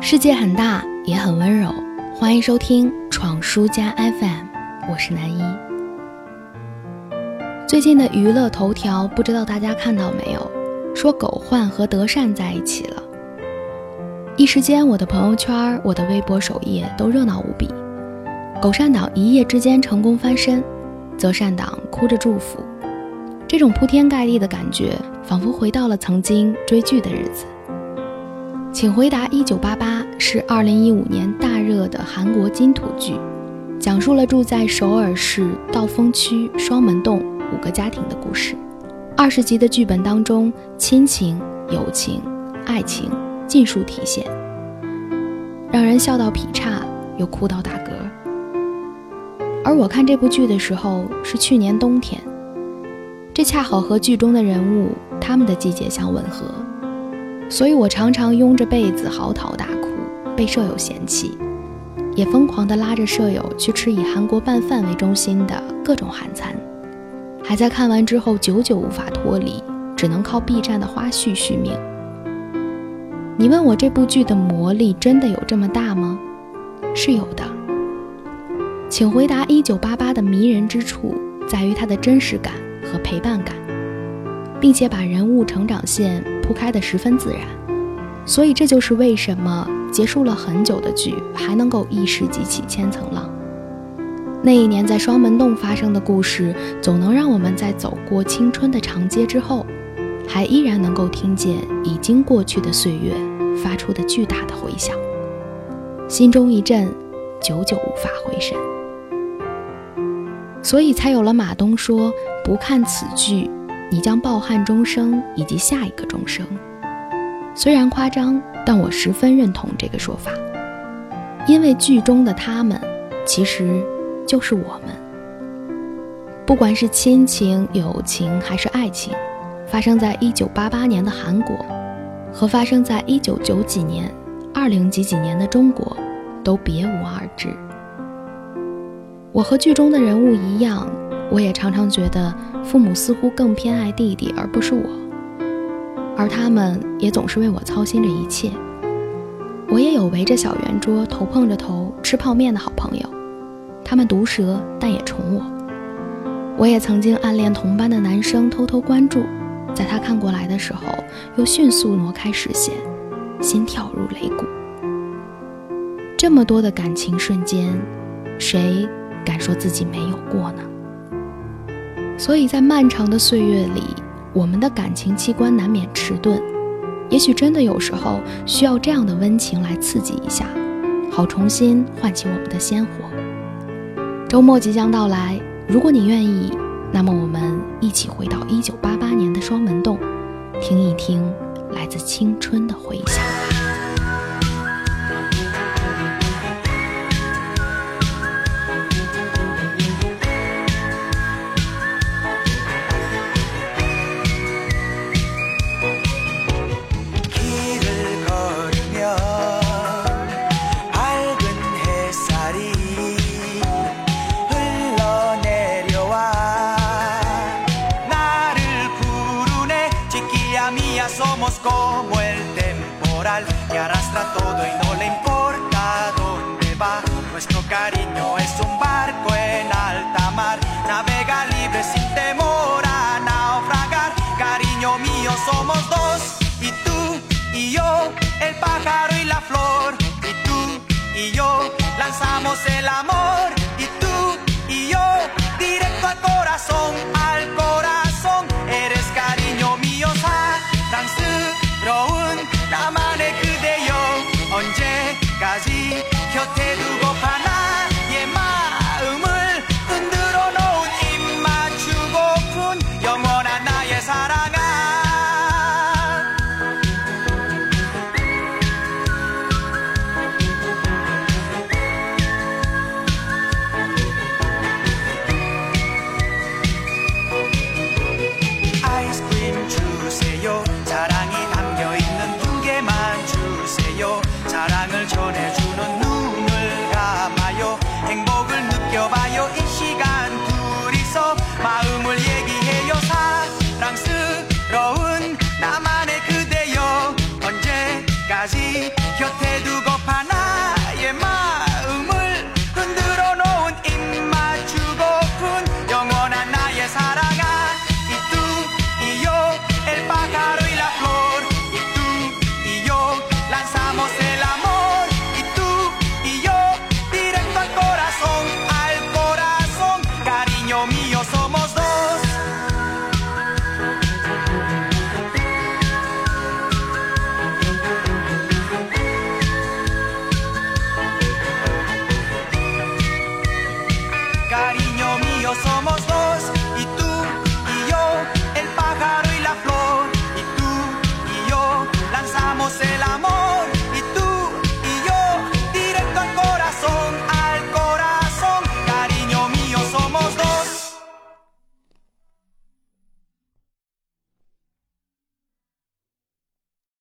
世界很大，也很温柔。欢迎收听闯书家 FM，我是南一。最近的娱乐头条，不知道大家看到没有？说狗焕和德善在一起了。一时间，我的朋友圈、我的微博首页都热闹无比。狗善党一夜之间成功翻身，泽善党哭着祝福。这种铺天盖地的感觉，仿佛回到了曾经追剧的日子。请回答一九八八是二零一五年大热的韩国金土剧，讲述了住在首尔市道峰区双门洞五个家庭的故事。二十集的剧本当中，亲情、友情、爱情尽数体现，让人笑到劈叉，又哭到打嗝。而我看这部剧的时候是去年冬天，这恰好和剧中的人物他们的季节相吻合。所以我常常拥着被子嚎啕大哭，被舍友嫌弃，也疯狂地拉着舍友去吃以韩国拌饭为中心的各种韩餐，还在看完之后久久无法脱离，只能靠 B 站的花絮续命。你问我这部剧的魔力真的有这么大吗？是有的。请回答：一九八八的迷人之处在于它的真实感和陪伴感。并且把人物成长线铺开的十分自然，所以这就是为什么结束了很久的剧还能够一时激起千层浪。那一年在双门洞发生的故事，总能让我们在走过青春的长街之后，还依然能够听见已经过去的岁月发出的巨大的回响，心中一震，久久无法回神。所以才有了马东说：“不看此剧。”你将抱憾终生，以及下一个终生。虽然夸张，但我十分认同这个说法，因为剧中的他们，其实就是我们。不管是亲情、友情还是爱情，发生在一九八八年的韩国，和发生在一九九几年、二零几几年的中国，都别无二致。我和剧中的人物一样。我也常常觉得父母似乎更偏爱弟弟而不是我，而他们也总是为我操心着一切。我也有围着小圆桌头碰着头吃泡面的好朋友，他们毒舌但也宠我。我也曾经暗恋同班的男生，偷偷关注，在他看过来的时候又迅速挪开视线，心跳如擂鼓。这么多的感情瞬间，谁敢说自己没有过呢？所以在漫长的岁月里，我们的感情器官难免迟钝，也许真的有时候需要这样的温情来刺激一下，好重新唤起我们的鲜活。周末即将到来，如果你愿意，那么我们一起回到一九八八年的双门洞，听一听来自青春的回响。Que arrastra todo y no le importa dónde va. Nuestro cariño es un barco en alta mar, navega libre sin temor a naufragar. Cariño mío, somos dos, y tú y yo, el pájaro y la flor, y tú y yo, lanzamos el amor, 拠点 yo soy.